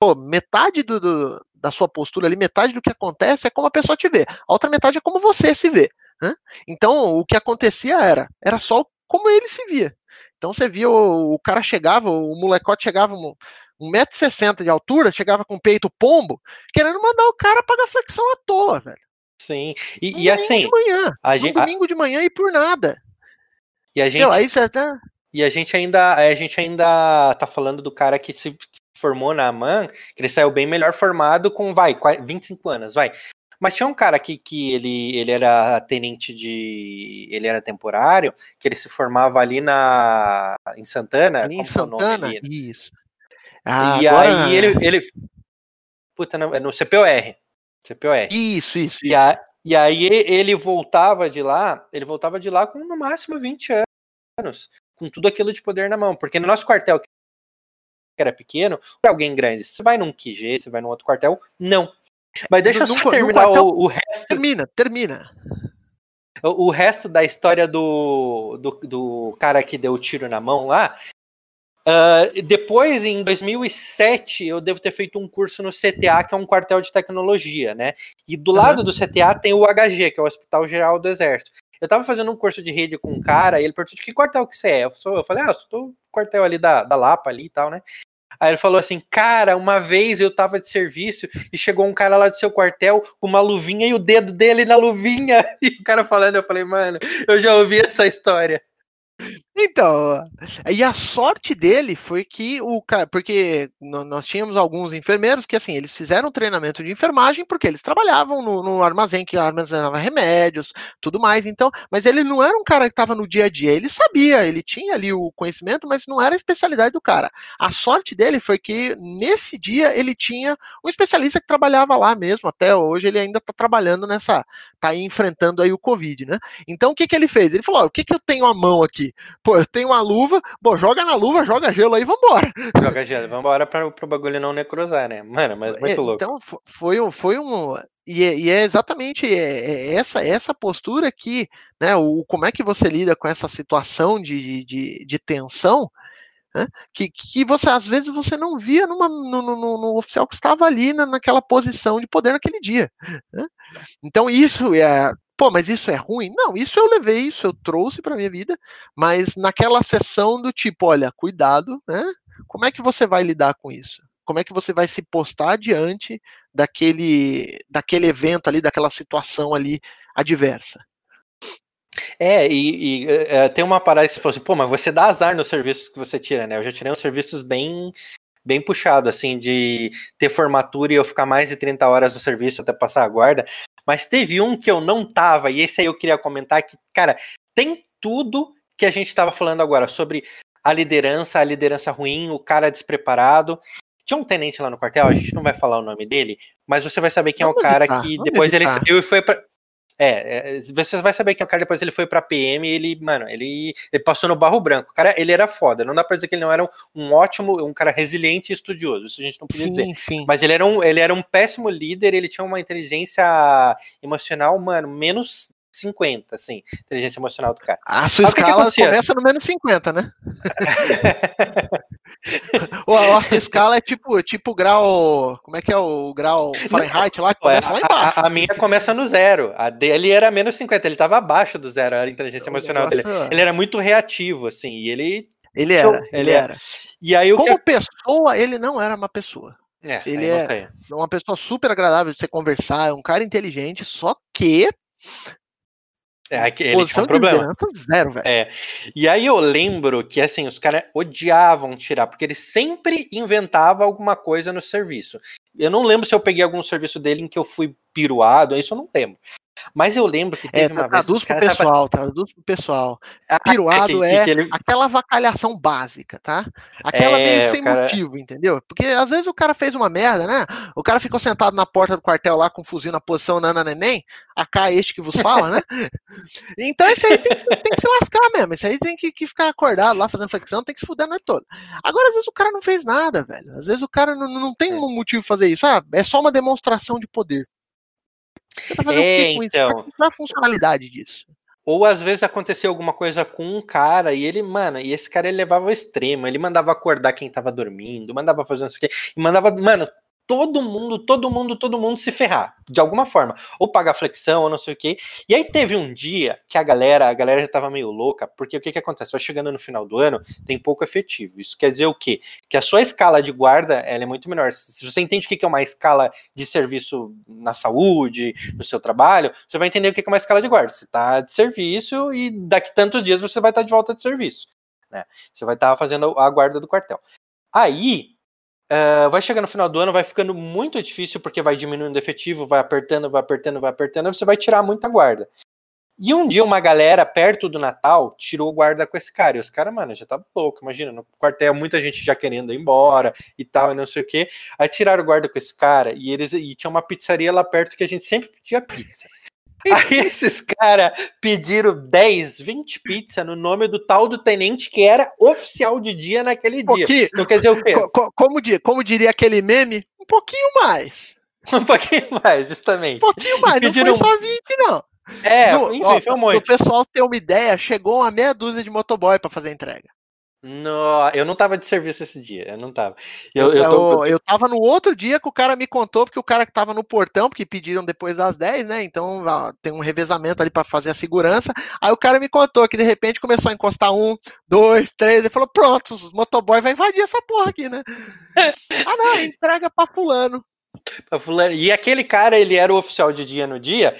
B: Pô, metade do, do, da sua postura ali, metade do que acontece é como a pessoa te vê, a outra metade é como você se vê. Né? Então, o que acontecia era, era só como ele se via. Então, você via o, o cara chegava, o molecote chegava um, 1,60m de altura, chegava com peito pombo, querendo mandar o cara pagar flexão à toa, velho.
A: Sim, e, um e assim.
B: De manhã, a um gente, domingo de manhã e por nada.
A: E a gente. aí você tá... E a gente ainda, a gente ainda tá falando do cara que se formou na AMAN, que ele saiu bem melhor formado com, vai, 25 anos, vai. Mas tinha um cara aqui que ele, ele era tenente de. Ele era temporário, que ele se formava ali na. em Santana.
B: Ali em Santana? Isso.
A: Ah, e agora... aí ele. ele puta, não, é no CPOR. CPOR.
B: Isso, isso.
A: E, a, e aí ele voltava de lá, ele voltava de lá com no máximo 20 anos, com tudo aquilo de poder na mão. Porque no nosso quartel era pequeno, para alguém grande. Você vai num QG, você vai num outro quartel? Não. Mas deixa eu só terminar quartel, o, o resto.
B: Termina, termina.
A: O, o resto da história do, do, do, cara que deu o tiro na mão lá. Uh, depois, em 2007, eu devo ter feito um curso no CTA, que é um quartel de tecnologia, né? E do lado uhum. do CTA tem o HG, que é o Hospital Geral do Exército. Eu tava fazendo um curso de rede com um cara, e ele perguntou de que quartel que você é. Eu, sou, eu falei, ah, eu sou do quartel ali da, da Lapa ali e tal, né? Aí ele falou assim: Cara, uma vez eu tava de serviço e chegou um cara lá do seu quartel com uma luvinha e o dedo dele na luvinha. E o cara falando, eu falei, mano, eu já ouvi essa história.
B: Então, e a sorte dele foi que o cara, porque nós tínhamos alguns enfermeiros que assim, eles fizeram treinamento de enfermagem porque eles trabalhavam no, no armazém que armazenava remédios, tudo mais, então, mas ele não era um cara que estava no dia a dia, ele sabia, ele tinha ali o conhecimento, mas não era a especialidade do cara. A sorte dele foi que nesse dia ele tinha um especialista que trabalhava lá mesmo, até hoje ele ainda está trabalhando nessa, tá aí enfrentando aí o Covid, né? Então o que que ele fez? Ele falou: o que que eu tenho à mão aqui? Pô, eu tenho uma luva, bom, joga na luva, joga gelo aí, vambora.
A: Joga gelo, vambora para pro bagulho não necrosar, né? Mano, mas muito é, louco.
B: Então, foi um. Foi um e, é, e é exatamente é, é essa, essa postura que, né, o, como é que você lida com essa situação de, de, de tensão, né, que, que você às vezes você não via numa, no, no, no, oficial que estava ali na, naquela posição de poder naquele dia. Né? Então isso é Pô, mas isso é ruim? Não, isso eu levei, isso eu trouxe para minha vida, mas naquela sessão do tipo, olha, cuidado, né? Como é que você vai lidar com isso? Como é que você vai se postar diante daquele, daquele evento ali, daquela situação ali adversa?
A: É, e, e é, tem uma parada que você falou assim, pô, mas você dá azar nos serviços que você tira, né? Eu já tirei uns serviços bem bem puxado, assim, de ter formatura e eu ficar mais de 30 horas no serviço até passar a guarda. Mas teve um que eu não tava, e esse aí eu queria comentar que, cara, tem tudo que a gente estava falando agora sobre a liderança, a liderança ruim, o cara despreparado. Tinha um tenente lá no quartel, a gente não vai falar o nome dele, mas você vai saber quem é o cara que depois ele saiu e foi pra, é, é, você vai saber que o cara depois ele foi pra PM e ele, mano, ele, ele passou no barro branco. O cara, ele era foda. Não dá pra dizer que ele não era um, um ótimo, um cara resiliente e estudioso. Isso a gente não podia sim, dizer. Sim. Mas ele era, um, ele era um péssimo líder, ele tinha uma inteligência emocional, mano, menos 50, assim, inteligência emocional do cara.
B: A sua escala que começa no menos 50, né? a sua escala é tipo, tipo grau. Como é que é o grau Fahrenheit lá? Que começa
A: a,
B: lá embaixo.
A: A, a, minha começa no zero. A dele era menos 50, ele estava abaixo do zero, a inteligência emocional dele. Ele era muito reativo, assim, e ele.
B: Ele era, ele, ele era.
A: E aí,
B: Como que... pessoa, ele não era uma pessoa. É, ele é uma pessoa super agradável de você conversar, é um cara inteligente, só que
A: é, ele Posição tinha um problema.
B: zero, velho.
A: É. E aí eu lembro que assim, os caras odiavam tirar, porque ele sempre inventava alguma coisa no serviço. Eu não lembro se eu peguei algum serviço dele em que eu fui piruado, isso eu não lembro. Mas eu lembro que
B: teve é, uma traduz vez. Pro pessoal, tava... Traduz pro pessoal. Ah, Piruado é, que, que ele... aquela vacalhação básica, tá? Aquela é, meio sem cara... motivo, entendeu? Porque às vezes o cara fez uma merda, né? O cara ficou sentado na porta do quartel lá com um fuzil na posição nana neném, a cá este que vos fala, né? então esse aí tem, tem, que se lascar mesmo. Esse aí tem que, que, ficar acordado lá fazendo flexão, tem que se fuder a noite toda. Agora, às vezes o cara não fez nada, velho. Às vezes o cara não, não tem é. um motivo pra fazer isso. Ah, é só uma demonstração de poder.
A: Você tá é, o então. Qual
B: é a funcionalidade disso?
A: Ou às vezes aconteceu alguma coisa com um cara e ele, mano, e esse cara ele levava ao extremo, ele mandava acordar quem tava dormindo, mandava fazer isso aqui, e mandava, mano, todo mundo, todo mundo, todo mundo se ferrar, de alguma forma, ou pagar flexão, ou não sei o quê. E aí teve um dia que a galera, a galera já tava meio louca, porque o que que acontece? Vai chegando no final do ano, tem pouco efetivo. Isso quer dizer o quê? Que a sua escala de guarda, ela é muito menor. Se você entende o que é uma escala de serviço na saúde, no seu trabalho, você vai entender o que é uma escala de guarda. Você tá de serviço e daqui tantos dias você vai estar de volta de serviço. Né? Você vai estar fazendo a guarda do quartel. Aí, Uh, vai chegar no final do ano, vai ficando muito difícil porque vai diminuindo o efetivo, vai apertando, vai apertando, vai apertando, você vai tirar muita guarda. E um dia uma galera perto do Natal tirou guarda com esse cara. E os caras, mano, já tava louco, imagina, no quartel muita gente já querendo ir embora e tal, e não sei o quê. Aí tiraram guarda com esse cara e eles e tinha uma pizzaria lá perto que a gente sempre pedia pizza. Aí esses caras pediram 10, 20 pizzas no nome do tal do tenente que era oficial de dia naquele dia.
B: Então quer dizer o quê? Co como, como diria aquele meme, um pouquinho mais.
A: Um pouquinho mais, justamente.
B: Um pouquinho mais, pediram... não foi só 20, não.
A: É, no, enfim, ó, foi um monte.
B: O pessoal ter uma ideia, chegou uma meia dúzia de motoboy para fazer a entrega.
A: No, eu não tava de serviço esse dia, eu não tava.
B: Eu, eu, eu, tô... eu, tava no outro dia que o cara me contou, porque o cara que tava no portão, porque pediram depois das 10, né? Então ó, tem um revezamento ali para fazer a segurança. Aí o cara me contou que de repente começou a encostar um, dois, três, e falou: pronto, os motoboy vai invadir essa porra aqui, né? ah, não, entrega pra fulano.
A: Pra fulano. E aquele cara, ele era o oficial de dia no dia,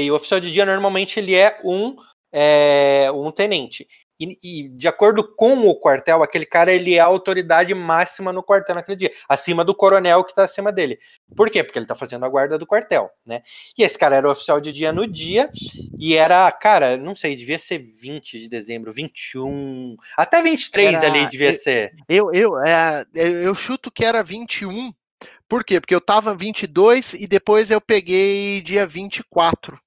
A: e o oficial de dia normalmente ele é um, é, um tenente. E, e, de acordo com o quartel, aquele cara ele é a autoridade máxima no quartel naquele dia, acima do coronel que está acima dele. Por quê? Porque ele está fazendo a guarda do quartel, né? E esse cara era oficial de dia no dia e era, cara, não sei, devia ser 20 de dezembro, 21, até 23 era, ali devia
B: eu,
A: ser.
B: Eu eu, é, eu chuto que era 21. Por quê? Porque eu tava 22 e depois eu peguei dia 24.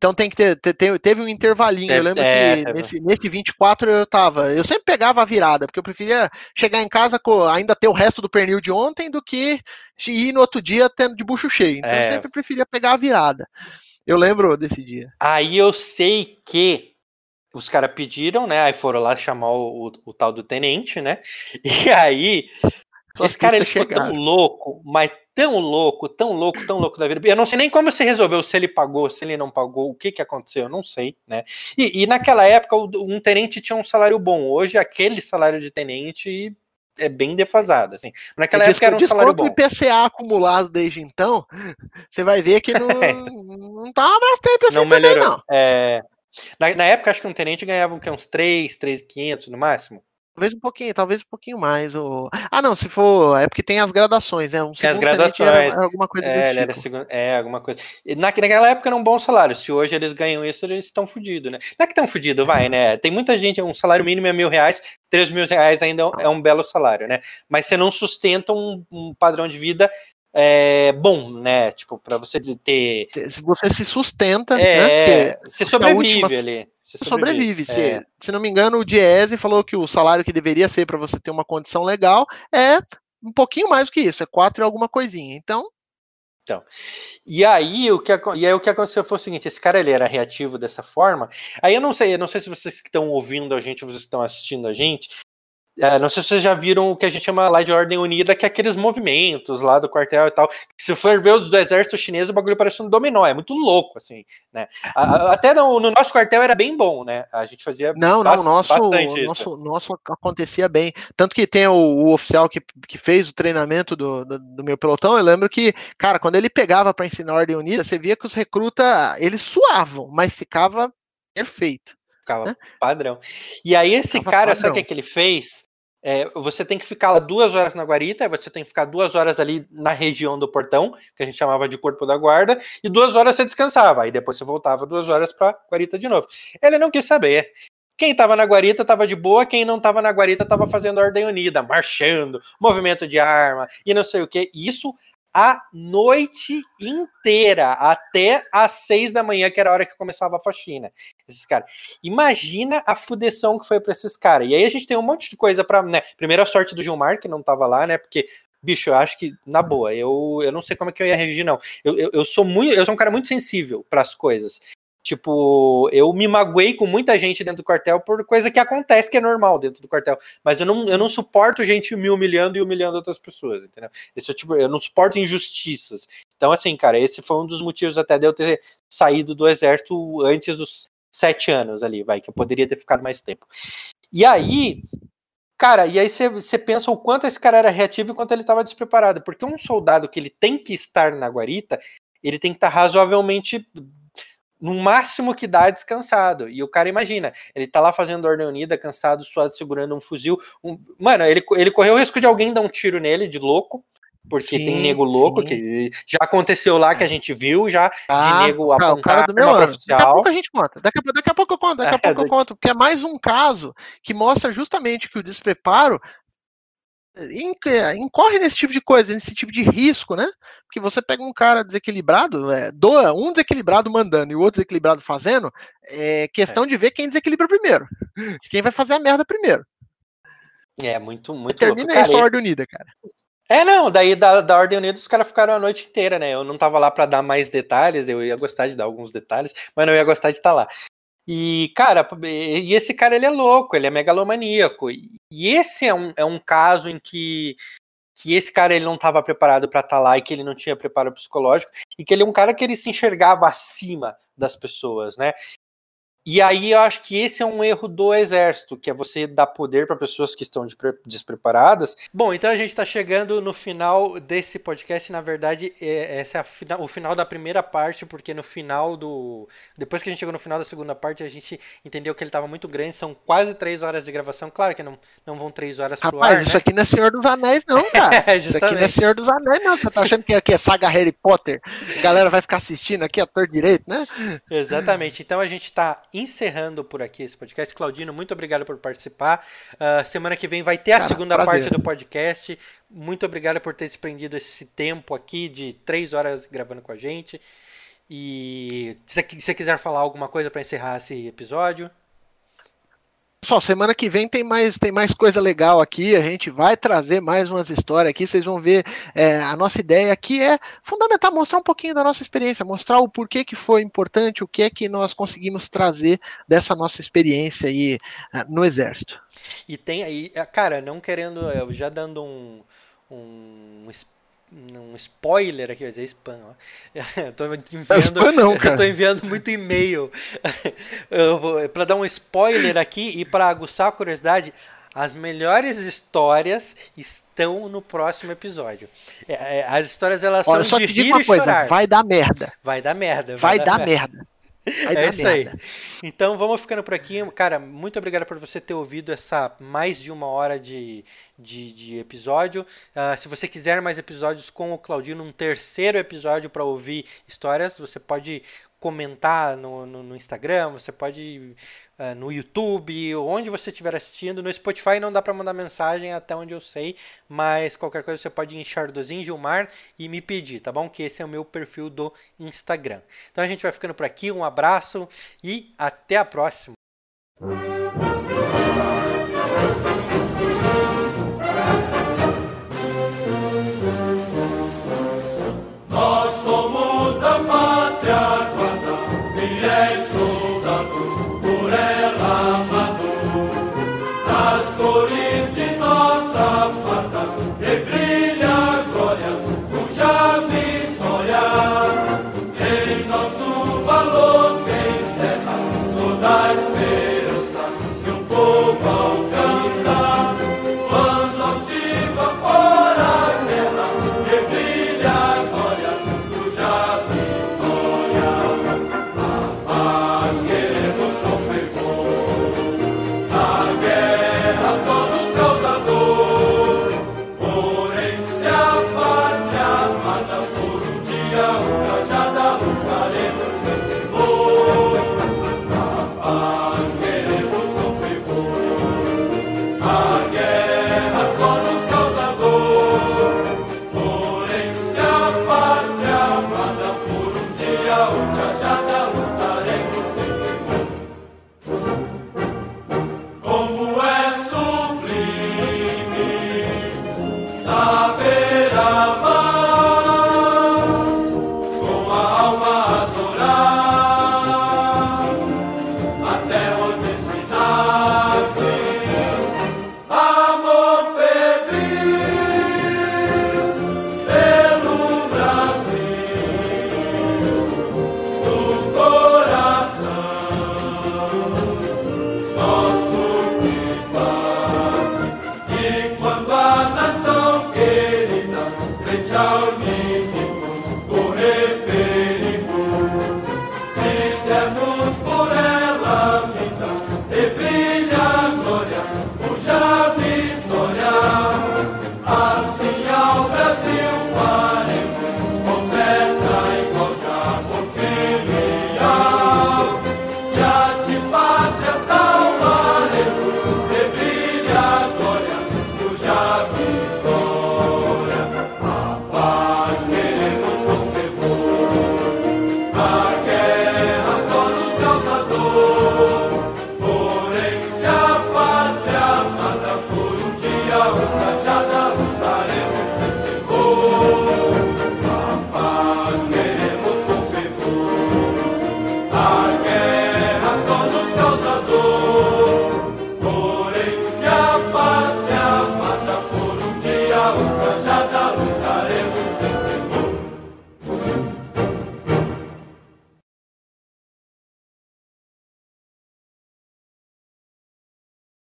B: Então tem que ter, ter teve um intervalinho. Eu lembro é, que nesse, nesse 24 eu tava. Eu sempre pegava a virada, porque eu preferia chegar em casa com ainda ter o resto do pernil de ontem do que ir no outro dia tendo de bucho cheio. Então é. eu sempre preferia pegar a virada. Eu lembro desse dia.
A: Aí eu sei que os caras pediram, né? Aí foram lá chamar o, o, o, tal do tenente, né? E aí esse cara ele ficou tão louco, mas tão louco, tão louco, tão louco da vida. Eu não sei nem como se resolveu, se ele pagou, se ele não pagou, o que que aconteceu, eu não sei, né? E, e naquela época um tenente tinha um salário bom. Hoje aquele salário de tenente é bem defasado, assim. Naquela época era um salário bom. o
B: IPCA acumulado desde então, você vai ver que não, não tá abraço IPCA não também, melhorou. não.
A: É, na, na, época, acho que um tenente ganhava uns 3, 3,500 no máximo.
B: Talvez um pouquinho, talvez um pouquinho mais. Ou... Ah, não, se for. É porque tem as gradações, né? Um
A: tem as gradações. Era, era alguma coisa é, tipo. segundo, é, alguma coisa. Na, naquela época era um bom salário. Se hoje eles ganham isso, eles estão fodidos, né? Não é que estão fodidos, vai, né? Tem muita gente, um salário mínimo é mil reais, três mil reais ainda é um belo salário, né? Mas você não sustenta um, um padrão de vida é, bom, né? Tipo, para você ter.
B: Se você se sustenta,
A: é, né? Porque você sobrevive última... ali.
B: Você sobrevive. sobrevive. É. Se, se não me engano, o Diese falou que o salário que deveria ser para você ter uma condição legal é um pouquinho mais do que isso, é quatro e alguma coisinha. Então.
A: Então, e aí o que, e aí, o que aconteceu foi o seguinte: esse cara ele era reativo dessa forma. Aí eu não sei, eu não sei se vocês que estão ouvindo a gente, vocês estão assistindo a gente, é, não sei se vocês já viram o que a gente chama lá de Ordem Unida, que é aqueles movimentos lá do quartel e tal. Se for ver os do exército chinês, o bagulho parece um dominó, é muito louco, assim, né? Até no, no nosso quartel era bem bom, né? A gente fazia.
B: Não, não, nosso, nosso, nosso acontecia bem. Tanto que tem o, o, oficial que, que fez o treinamento do, do, do, meu pelotão, eu lembro que, cara, quando ele pegava para ensinar Ordem Unida, você via que os recrutas, eles suavam, mas ficava perfeito.
A: Ficava padrão. E aí esse ficava cara, padrão. sabe o que, que ele fez? É, você tem que ficar lá duas horas na guarita, você tem que ficar duas horas ali na região do portão, que a gente chamava de corpo da guarda, e duas horas você descansava, aí depois você voltava duas horas para guarita de novo. Ele não quis saber. Quem estava na guarita estava de boa, quem não estava na guarita estava fazendo ordem unida, marchando, movimento de arma e não sei o que. Isso a noite inteira, até às seis da manhã, que era a hora que começava a faxina. Esses caras. Imagina a fudeção que foi para esses caras. E aí a gente tem um monte de coisa para, né? Primeiro a sorte do Gilmar, que não tava lá, né? Porque bicho, eu acho que, na boa, eu, eu não sei como é que eu ia reagir, não. Eu, eu, eu sou muito, eu sou um cara muito sensível para as coisas. Tipo, eu me magoei com muita gente dentro do quartel por coisa que acontece, que é normal dentro do quartel. Mas eu não, eu não suporto gente me humilhando e humilhando outras pessoas, entendeu? Esse, é tipo, eu não suporto injustiças. Então, assim, cara, esse foi um dos motivos até de eu ter saído do exército antes dos sete anos ali, vai, que eu poderia ter ficado mais tempo. E aí, cara, e aí você pensa o quanto esse cara era reativo e quanto ele estava despreparado. Porque um soldado que ele tem que estar na guarita, ele tem que estar razoavelmente no máximo que dá descansado. E o cara imagina, ele tá lá fazendo ordem unida, cansado, suado, segurando um fuzil. Um... Mano, ele, ele correu o risco de alguém dar um tiro nele, de louco, porque sim, tem nego louco, sim. que já aconteceu lá que a gente viu, já ah, de nego apontar o cara do meu ano.
B: Daqui a pouco a gente conta. Daqui a, daqui a pouco eu conto, daqui a é, pouco eu conto, porque é mais um caso que mostra justamente que o despreparo incorre nesse tipo de coisa, nesse tipo de risco, né? Porque você pega um cara desequilibrado, é, doa um desequilibrado mandando e o outro desequilibrado fazendo, é questão é. de ver quem desequilibra primeiro. Quem vai fazer a merda primeiro.
A: É, muito, muito
B: Termina louco. aí a Ordem Unida, cara.
A: É, não, daí da, da Ordem Unida os caras ficaram a noite inteira, né? Eu não tava lá para dar mais detalhes, eu ia gostar de dar alguns detalhes, mas não ia gostar de estar lá. E, cara, e esse cara ele é louco, ele é megalomaníaco. E esse é um, é um caso em que, que esse cara ele não estava preparado para estar tá lá e que ele não tinha preparo psicológico, e que ele é um cara que ele se enxergava acima das pessoas, né? E aí eu acho que esse é um erro do exército, que é você dar poder para pessoas que estão despreparadas. Bom, então a gente está chegando no final desse podcast. Na verdade, é, esse é o final da primeira parte, porque no final do. Depois que a gente chegou no final da segunda parte, a gente entendeu que ele estava muito grande. São quase três horas de gravação. Claro que não, não vão três horas
B: pro Rapaz, ar. isso né? aqui não é Senhor dos Anéis, não, cara. é, isso aqui não é Senhor dos Anéis, não. Você tá achando que aqui é saga Harry Potter? A galera vai ficar assistindo aqui, ator direito, né?
A: Exatamente. Então a gente está encerrando por aqui esse podcast. Claudino, muito obrigado por participar. Uh, semana que vem vai ter Cara, a segunda prazer. parte do podcast. Muito obrigado por ter desprendido esse tempo aqui de três horas gravando com a gente. E se você quiser falar alguma coisa para encerrar esse episódio.
B: Pessoal, semana que vem tem mais, tem mais coisa legal aqui. A gente vai trazer mais umas histórias aqui. Vocês vão ver é, a nossa ideia aqui é fundamental mostrar um pouquinho da nossa experiência, mostrar o porquê que foi importante, o que é que nós conseguimos trazer dessa nossa experiência aí uh, no Exército.
A: E tem aí, é, cara, não querendo, já dando um, um um spoiler aqui, vai dizer spam, ó. Eu tô enviando, é não. Eu tô enviando muito e-mail para dar um spoiler aqui e para aguçar a curiosidade. As melhores histórias estão no próximo episódio. É, é, as histórias elas Olha, são de rir e coisa, chorar.
B: Vai dar merda.
A: Vai dar merda.
B: Vai, vai dar, dar, merda. merda.
A: Vai é isso merda. aí. Então vamos ficando por aqui. Cara, muito obrigado por você ter ouvido essa mais de uma hora de, de, de episódio. Uh, se você quiser mais episódios com o Claudino, um terceiro episódio para ouvir histórias, você pode comentar no, no, no Instagram, você pode uh, no YouTube, onde você estiver assistindo. No Spotify não dá para mandar mensagem, até onde eu sei, mas qualquer coisa você pode ir em Gilmar e me pedir, tá bom? Que esse é o meu perfil do Instagram. Então a gente vai ficando por aqui, um abraço e até a próxima.
C: night so